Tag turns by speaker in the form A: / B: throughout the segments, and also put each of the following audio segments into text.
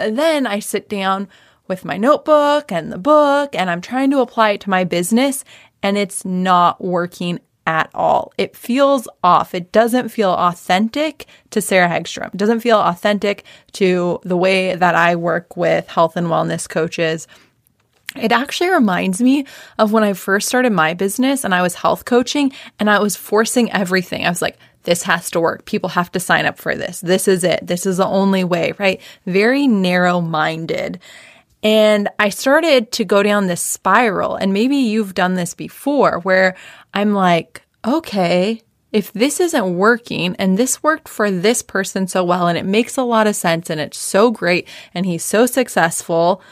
A: then I sit down with my notebook and the book and I'm trying to apply it to my business and it's not working at all. It feels off. It doesn't feel authentic to Sarah Hagstrom. It doesn't feel authentic to the way that I work with health and wellness coaches. It actually reminds me of when I first started my business and I was health coaching and I was forcing everything. I was like, this has to work. People have to sign up for this. This is it. This is the only way, right? Very narrow minded. And I started to go down this spiral. And maybe you've done this before where I'm like, okay, if this isn't working and this worked for this person so well and it makes a lot of sense and it's so great and he's so successful,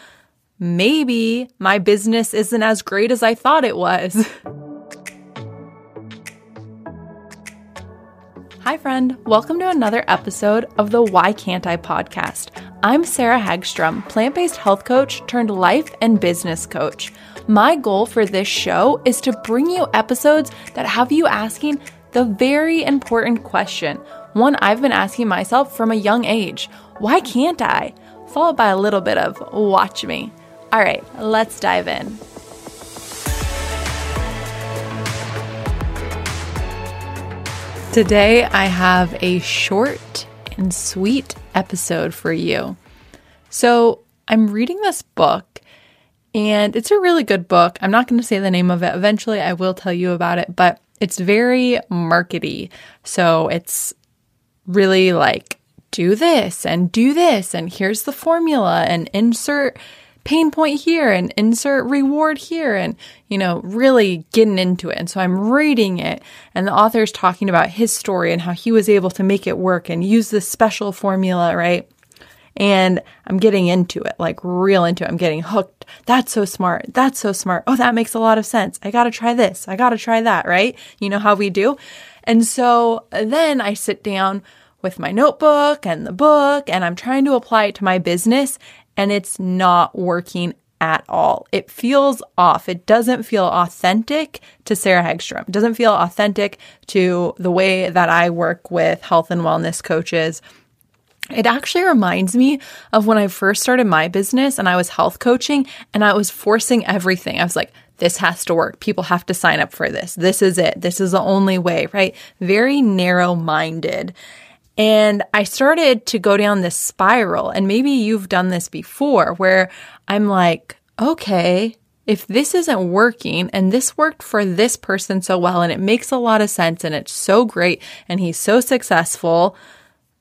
A: maybe my business isn't as great as I thought it was. Hi, friend. Welcome to another episode of the Why Can't I podcast. I'm Sarah Hagstrom, plant based health coach turned life and business coach. My goal for this show is to bring you episodes that have you asking the very important question, one I've been asking myself from a young age why can't I? Followed by a little bit of watch me. All right, let's dive in. Today, I have a short and sweet episode for you. So, I'm reading this book, and it's a really good book. I'm not going to say the name of it. Eventually, I will tell you about it, but it's very markety. So, it's really like, do this and do this, and here's the formula, and insert pain point here and insert reward here and, you know, really getting into it. And so I'm reading it and the author's talking about his story and how he was able to make it work and use this special formula, right? And I'm getting into it, like real into it. I'm getting hooked. That's so smart. That's so smart. Oh, that makes a lot of sense. I got to try this. I got to try that, right? You know how we do. And so then I sit down with my notebook and the book and I'm trying to apply it to my business and it's not working at all. It feels off. It doesn't feel authentic to Sarah Hagstrom. It doesn't feel authentic to the way that I work with health and wellness coaches. It actually reminds me of when I first started my business and I was health coaching and I was forcing everything. I was like, this has to work. People have to sign up for this. This is it. This is the only way, right? Very narrow minded. And I started to go down this spiral. And maybe you've done this before where I'm like, okay, if this isn't working and this worked for this person so well and it makes a lot of sense and it's so great and he's so successful,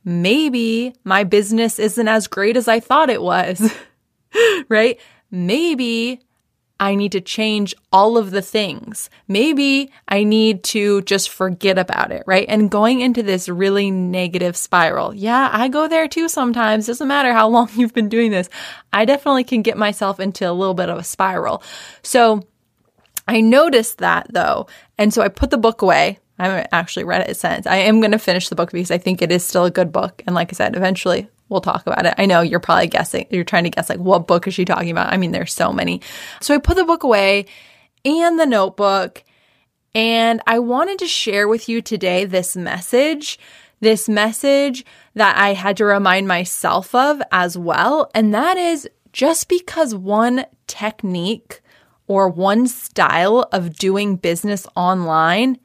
A: maybe my business isn't as great as I thought it was, right? Maybe I need to change all of the things. Maybe I need to just forget about it, right? And going into this really negative spiral. Yeah, I go there too sometimes. Doesn't matter how long you've been doing this. I definitely can get myself into a little bit of a spiral. So I noticed that though. And so I put the book away. I haven't actually read it since. I am going to finish the book because I think it is still a good book. And like I said, eventually we'll talk about it. I know you're probably guessing, you're trying to guess like what book is she talking about? I mean, there's so many. So I put the book away and the notebook and I wanted to share with you today this message, this message that I had to remind myself of as well. And that is just because one technique or one style of doing business online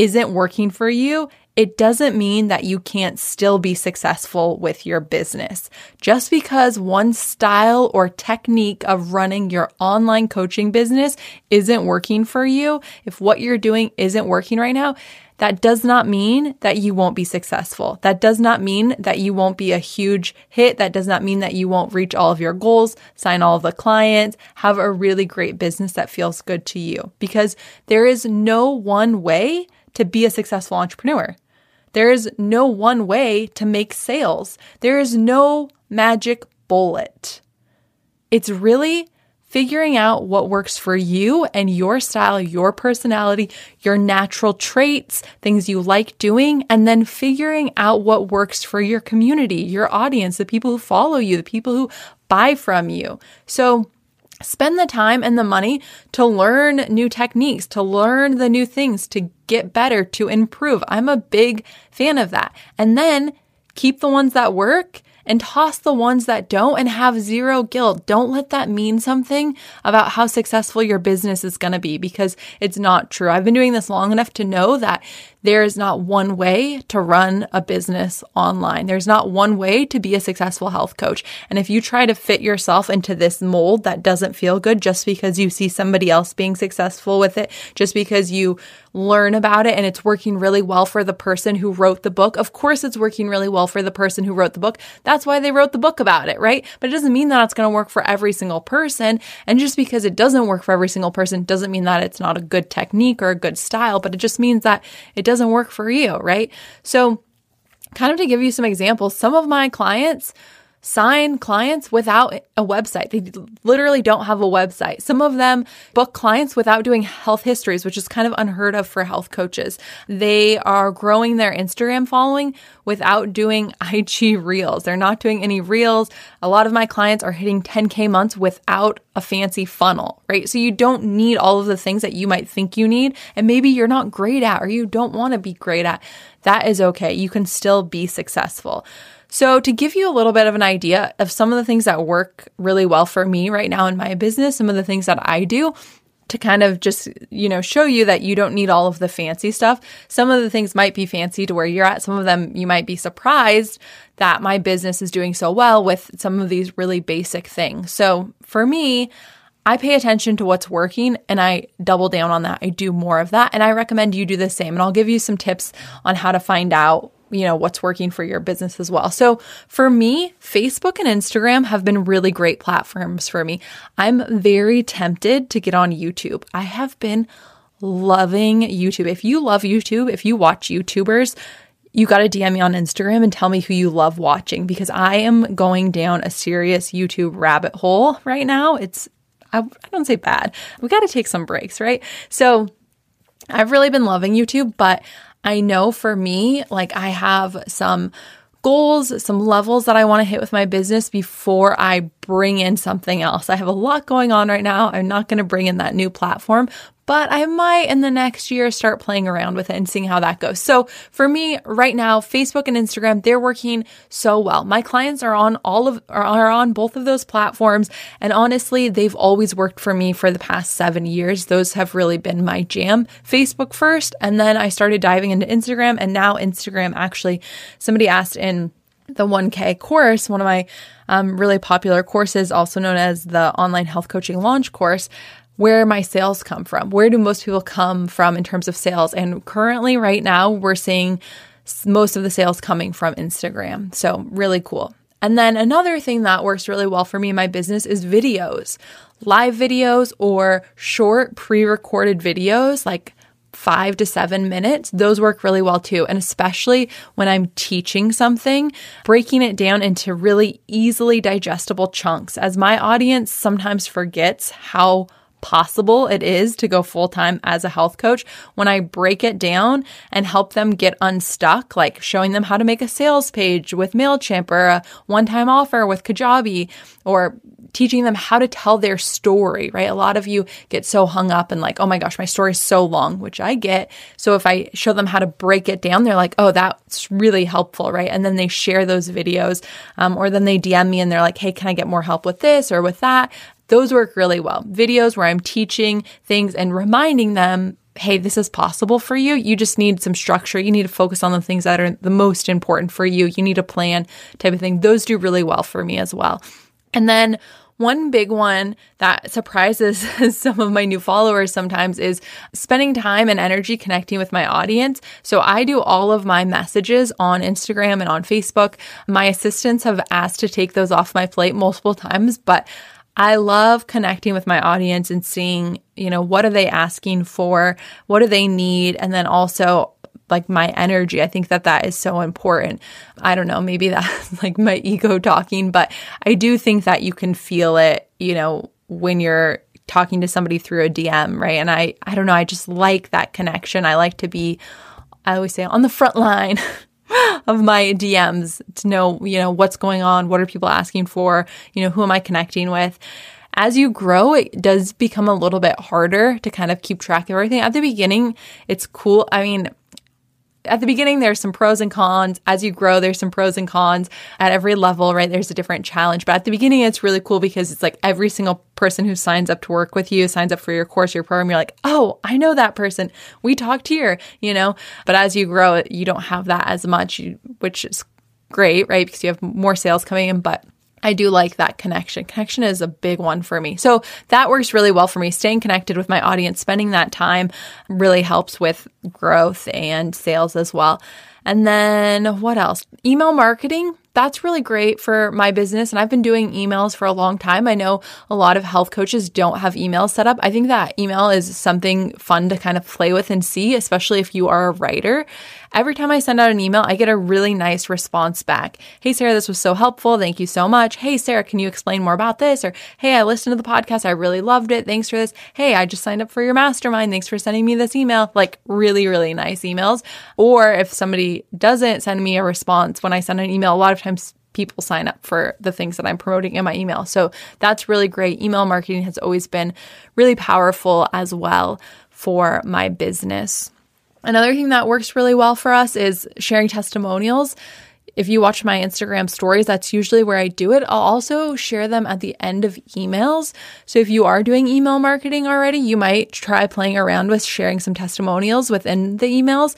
A: isn't working for you, it doesn't mean that you can't still be successful with your business. Just because one style or technique of running your online coaching business isn't working for you, if what you're doing isn't working right now, that does not mean that you won't be successful. That does not mean that you won't be a huge hit. That does not mean that you won't reach all of your goals, sign all of the clients, have a really great business that feels good to you. Because there is no one way to be a successful entrepreneur. There is no one way to make sales. There is no magic bullet. It's really figuring out what works for you and your style, your personality, your natural traits, things you like doing, and then figuring out what works for your community, your audience, the people who follow you, the people who buy from you. So spend the time and the money to learn new techniques, to learn the new things, to get better, to improve. I'm a big fan of that. And then keep the ones that work and toss the ones that don't and have zero guilt. Don't let that mean something about how successful your business is going to be because it's not true. I've been doing this long enough to know that there is not one way to run a business online. There's not one way to be a successful health coach. And if you try to fit yourself into this mold that doesn't feel good just because you see somebody else being successful with it, just because you learn about it and it's working really well for the person who wrote the book. Of course, it's working really well for the person who wrote the book. That's why they wrote the book about it, right? But it doesn't mean that it's going to work for every single person. And just because it doesn't work for every single person doesn't mean that it's not a good technique or a good style, but it just means that it doesn't work for you, right? So, kind of to give you some examples, some of my clients sign clients without a website. They literally don't have a website. Some of them book clients without doing health histories, which is kind of unheard of for health coaches. They are growing their Instagram following without doing IG reels. They're not doing any reels. A lot of my clients are hitting 10K months without a fancy funnel, right? So you don't need all of the things that you might think you need. And maybe you're not great at or you don't want to be great at. That is okay. You can still be successful. So, to give you a little bit of an idea of some of the things that work really well for me right now in my business, some of the things that I do to kind of just, you know, show you that you don't need all of the fancy stuff. Some of the things might be fancy to where you're at. Some of them you might be surprised that my business is doing so well with some of these really basic things. So, for me, I pay attention to what's working and I double down on that. I do more of that. And I recommend you do the same. And I'll give you some tips on how to find out you know, what's working for your business as well. So for me, Facebook and Instagram have been really great platforms for me. I'm very tempted to get on YouTube. I have been loving YouTube. If you love YouTube, if you watch YouTubers, you got to DM me on Instagram and tell me who you love watching because I am going down a serious YouTube rabbit hole right now. It's, I, I don't say bad. We got to take some breaks, right? So I've really been loving YouTube, but I know for me, like I have some goals, some levels that I want to hit with my business before I bring in something else. I have a lot going on right now. I'm not going to bring in that new platform, but I might in the next year start playing around with it and seeing how that goes. So for me right now, Facebook and Instagram, they're working so well. My clients are on all of, are on both of those platforms. And honestly, they've always worked for me for the past seven years. Those have really been my jam. Facebook first, and then I started diving into Instagram and now Instagram actually, somebody asked in the 1K course, one of my um, really popular courses, also known as the online health coaching launch course where my sales come from. Where do most people come from in terms of sales? And currently, right now, we're seeing most of the sales coming from Instagram. So, really cool. And then another thing that works really well for me in my business is videos, live videos or short pre recorded videos like five to seven minutes, those work really well too. And especially when I'm teaching something, breaking it down into really easily digestible chunks, as my audience sometimes forgets how possible it is to go full time as a health coach when I break it down and help them get unstuck, like showing them how to make a sales page with MailChimp or a one time offer with Kajabi or teaching them how to tell their story, right? A lot of you get so hung up and like, oh my gosh, my story is so long, which I get. So if I show them how to break it down, they're like, oh, that's really helpful, right? And then they share those videos, um, or then they DM me and they're like, hey, can I get more help with this or with that? Those work really well. Videos where I'm teaching things and reminding them hey, this is possible for you. You just need some structure. You need to focus on the things that are the most important for you. You need a plan type of thing. Those do really well for me as well. And then one big one that surprises some of my new followers sometimes is spending time and energy connecting with my audience. So I do all of my messages on Instagram and on Facebook. My assistants have asked to take those off my plate multiple times, but I love connecting with my audience and seeing, you know, what are they asking for? What do they need? And then also like my energy. I think that that is so important. I don't know, maybe that's like my ego talking, but I do think that you can feel it, you know, when you're talking to somebody through a DM, right? And I I don't know, I just like that connection. I like to be I always say on the front line of my DMs to know, you know, what's going on, what are people asking for, you know, who am I connecting with. As you grow, it does become a little bit harder to kind of keep track of everything. At the beginning, it's cool. I mean, at the beginning, there's some pros and cons. As you grow, there's some pros and cons at every level, right? There's a different challenge. But at the beginning, it's really cool because it's like every single person who signs up to work with you, signs up for your course, your program, you're like, oh, I know that person. We talked here, you know? But as you grow, you don't have that as much, which is great, right? Because you have more sales coming in. But I do like that connection. Connection is a big one for me. So that works really well for me. Staying connected with my audience, spending that time really helps with growth and sales as well. And then what else? Email marketing that's really great for my business. And I've been doing emails for a long time. I know a lot of health coaches don't have emails set up. I think that email is something fun to kind of play with and see, especially if you are a writer. Every time I send out an email, I get a really nice response back. Hey, Sarah, this was so helpful. Thank you so much. Hey, Sarah, can you explain more about this? Or, hey, I listened to the podcast. I really loved it. Thanks for this. Hey, I just signed up for your mastermind. Thanks for sending me this email. Like really, really nice emails. Or if somebody doesn't send me a response when I send an email, a lot of times people sign up for the things that I'm promoting in my email. So that's really great. Email marketing has always been really powerful as well for my business. Another thing that works really well for us is sharing testimonials. If you watch my Instagram stories, that's usually where I do it. I'll also share them at the end of emails. So if you are doing email marketing already, you might try playing around with sharing some testimonials within the emails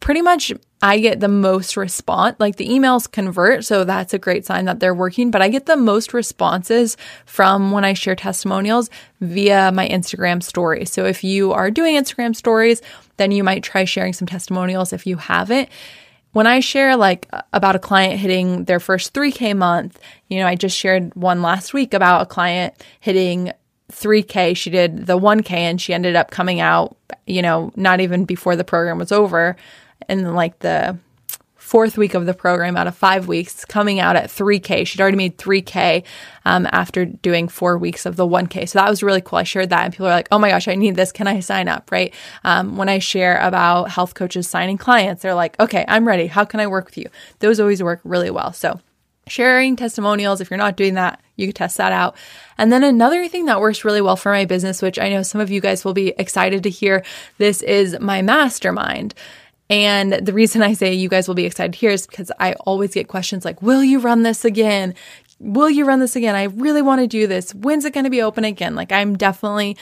A: pretty much I get the most response. Like the emails convert, so that's a great sign that they're working, but I get the most responses from when I share testimonials via my Instagram stories. So if you are doing Instagram stories, then you might try sharing some testimonials if you haven't. When I share like about a client hitting their first 3K month, you know, I just shared one last week about a client hitting 3K. She did the 1K and she ended up coming out, you know, not even before the program was over in like the fourth week of the program out of five weeks, coming out at 3K. She'd already made 3K um, after doing four weeks of the 1K. So that was really cool. I shared that, and people are like, oh my gosh, I need this. Can I sign up? Right. Um, when I share about health coaches signing clients, they're like, okay, I'm ready. How can I work with you? Those always work really well. So sharing testimonials, if you're not doing that, you can test that out. And then another thing that works really well for my business, which I know some of you guys will be excited to hear, this is my mastermind. And the reason I say you guys will be excited here is because I always get questions like, Will you run this again? Will you run this again? I really want to do this. When's it going to be open again? Like, I'm definitely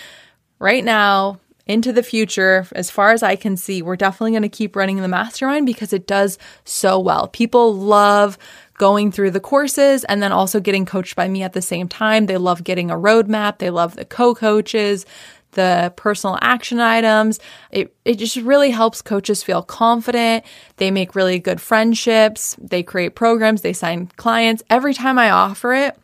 A: right now into the future, as far as I can see, we're definitely going to keep running the mastermind because it does so well. People love going through the courses and then also getting coached by me at the same time. They love getting a roadmap. They love the co coaches the personal action items. It, it just really helps coaches feel confident. They make really good friendships. They create programs. They sign clients. Every time I offer it,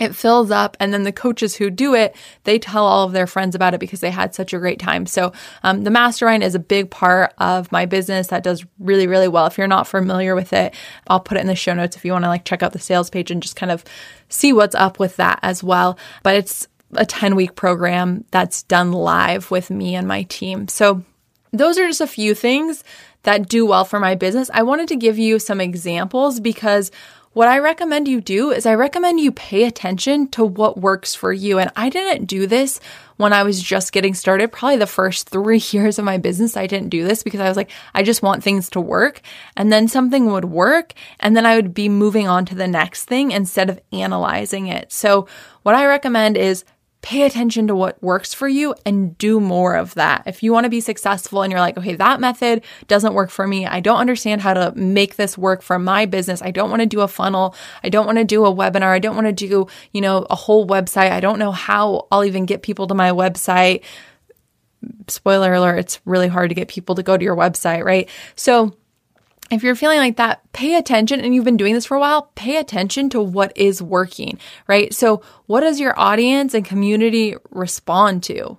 A: it fills up and then the coaches who do it they tell all of their friends about it because they had such a great time so um, the mastermind is a big part of my business that does really really well if you're not familiar with it i'll put it in the show notes if you want to like check out the sales page and just kind of see what's up with that as well but it's a 10 week program that's done live with me and my team. So, those are just a few things that do well for my business. I wanted to give you some examples because what I recommend you do is I recommend you pay attention to what works for you. And I didn't do this when I was just getting started. Probably the first three years of my business, I didn't do this because I was like, I just want things to work. And then something would work. And then I would be moving on to the next thing instead of analyzing it. So what I recommend is pay attention to what works for you and do more of that. If you want to be successful and you're like, okay, that method doesn't work for me. I don't understand how to make this work for my business. I don't want to do a funnel. I don't want to do a webinar. I don't want to do, you know, a whole website. I don't know how I'll even get people to my website. Spoiler alert, it's really hard to get people to go to your website, right? So if you're feeling like that, pay attention and you've been doing this for a while, pay attention to what is working, right? So, what does your audience and community respond to?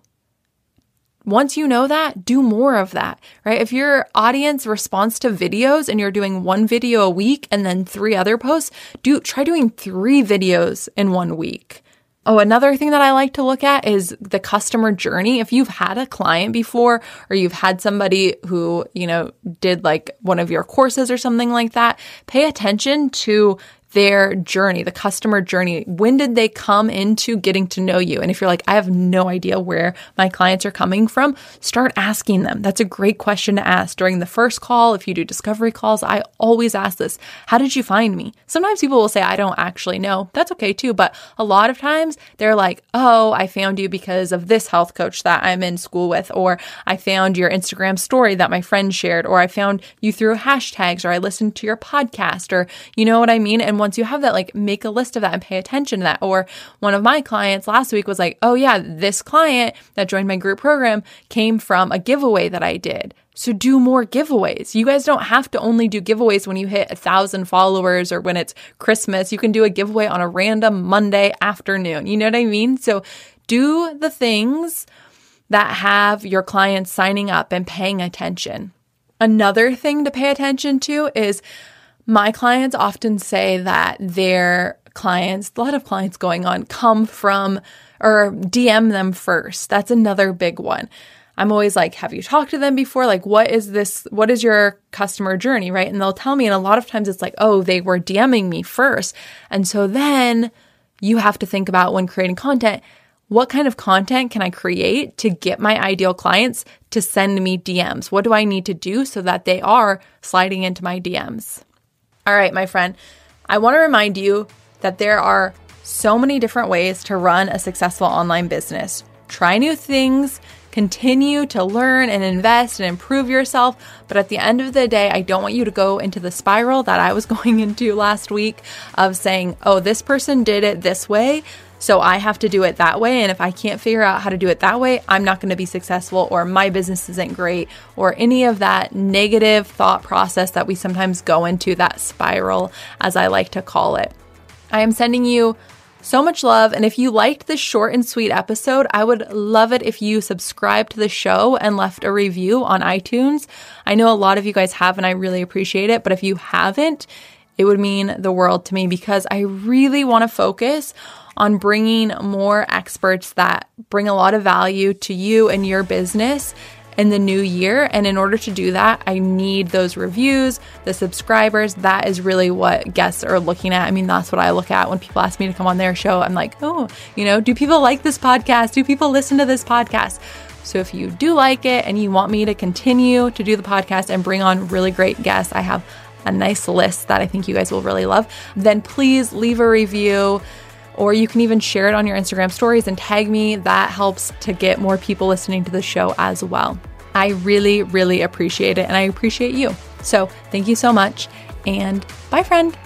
A: Once you know that, do more of that, right? If your audience responds to videos and you're doing one video a week and then three other posts, do try doing three videos in one week Oh, another thing that I like to look at is the customer journey. If you've had a client before or you've had somebody who, you know, did like one of your courses or something like that, pay attention to their journey, the customer journey. When did they come into getting to know you? And if you're like, I have no idea where my clients are coming from, start asking them. That's a great question to ask during the first call. If you do discovery calls, I always ask this How did you find me? Sometimes people will say, I don't actually know. That's okay too. But a lot of times they're like, Oh, I found you because of this health coach that I'm in school with, or I found your Instagram story that my friend shared, or I found you through hashtags, or I listened to your podcast, or you know what I mean? And once you have that, like make a list of that and pay attention to that. Or one of my clients last week was like, oh yeah, this client that joined my group program came from a giveaway that I did. So do more giveaways. You guys don't have to only do giveaways when you hit a thousand followers or when it's Christmas. You can do a giveaway on a random Monday afternoon. You know what I mean? So do the things that have your clients signing up and paying attention. Another thing to pay attention to is my clients often say that their clients, a lot of clients going on, come from or DM them first. That's another big one. I'm always like, have you talked to them before? Like, what is this? What is your customer journey? Right. And they'll tell me. And a lot of times it's like, oh, they were DMing me first. And so then you have to think about when creating content, what kind of content can I create to get my ideal clients to send me DMs? What do I need to do so that they are sliding into my DMs? All right, my friend, I want to remind you that there are so many different ways to run a successful online business. Try new things, continue to learn and invest and improve yourself. But at the end of the day, I don't want you to go into the spiral that I was going into last week of saying, oh, this person did it this way. So I have to do it that way. And if I can't figure out how to do it that way, I'm not going to be successful or my business isn't great or any of that negative thought process that we sometimes go into, that spiral, as I like to call it. I am sending you so much love. And if you liked this short and sweet episode, I would love it if you subscribed to the show and left a review on iTunes. I know a lot of you guys have, and I really appreciate it. But if you haven't, it would mean the world to me because I really want to focus on bringing more experts that bring a lot of value to you and your business in the new year. And in order to do that, I need those reviews, the subscribers. That is really what guests are looking at. I mean, that's what I look at when people ask me to come on their show. I'm like, oh, you know, do people like this podcast? Do people listen to this podcast? So if you do like it and you want me to continue to do the podcast and bring on really great guests, I have a nice list that I think you guys will really love, then please leave a review or you can even share it on your Instagram stories and tag me. That helps to get more people listening to the show as well. I really, really appreciate it and I appreciate you. So thank you so much and bye, friend.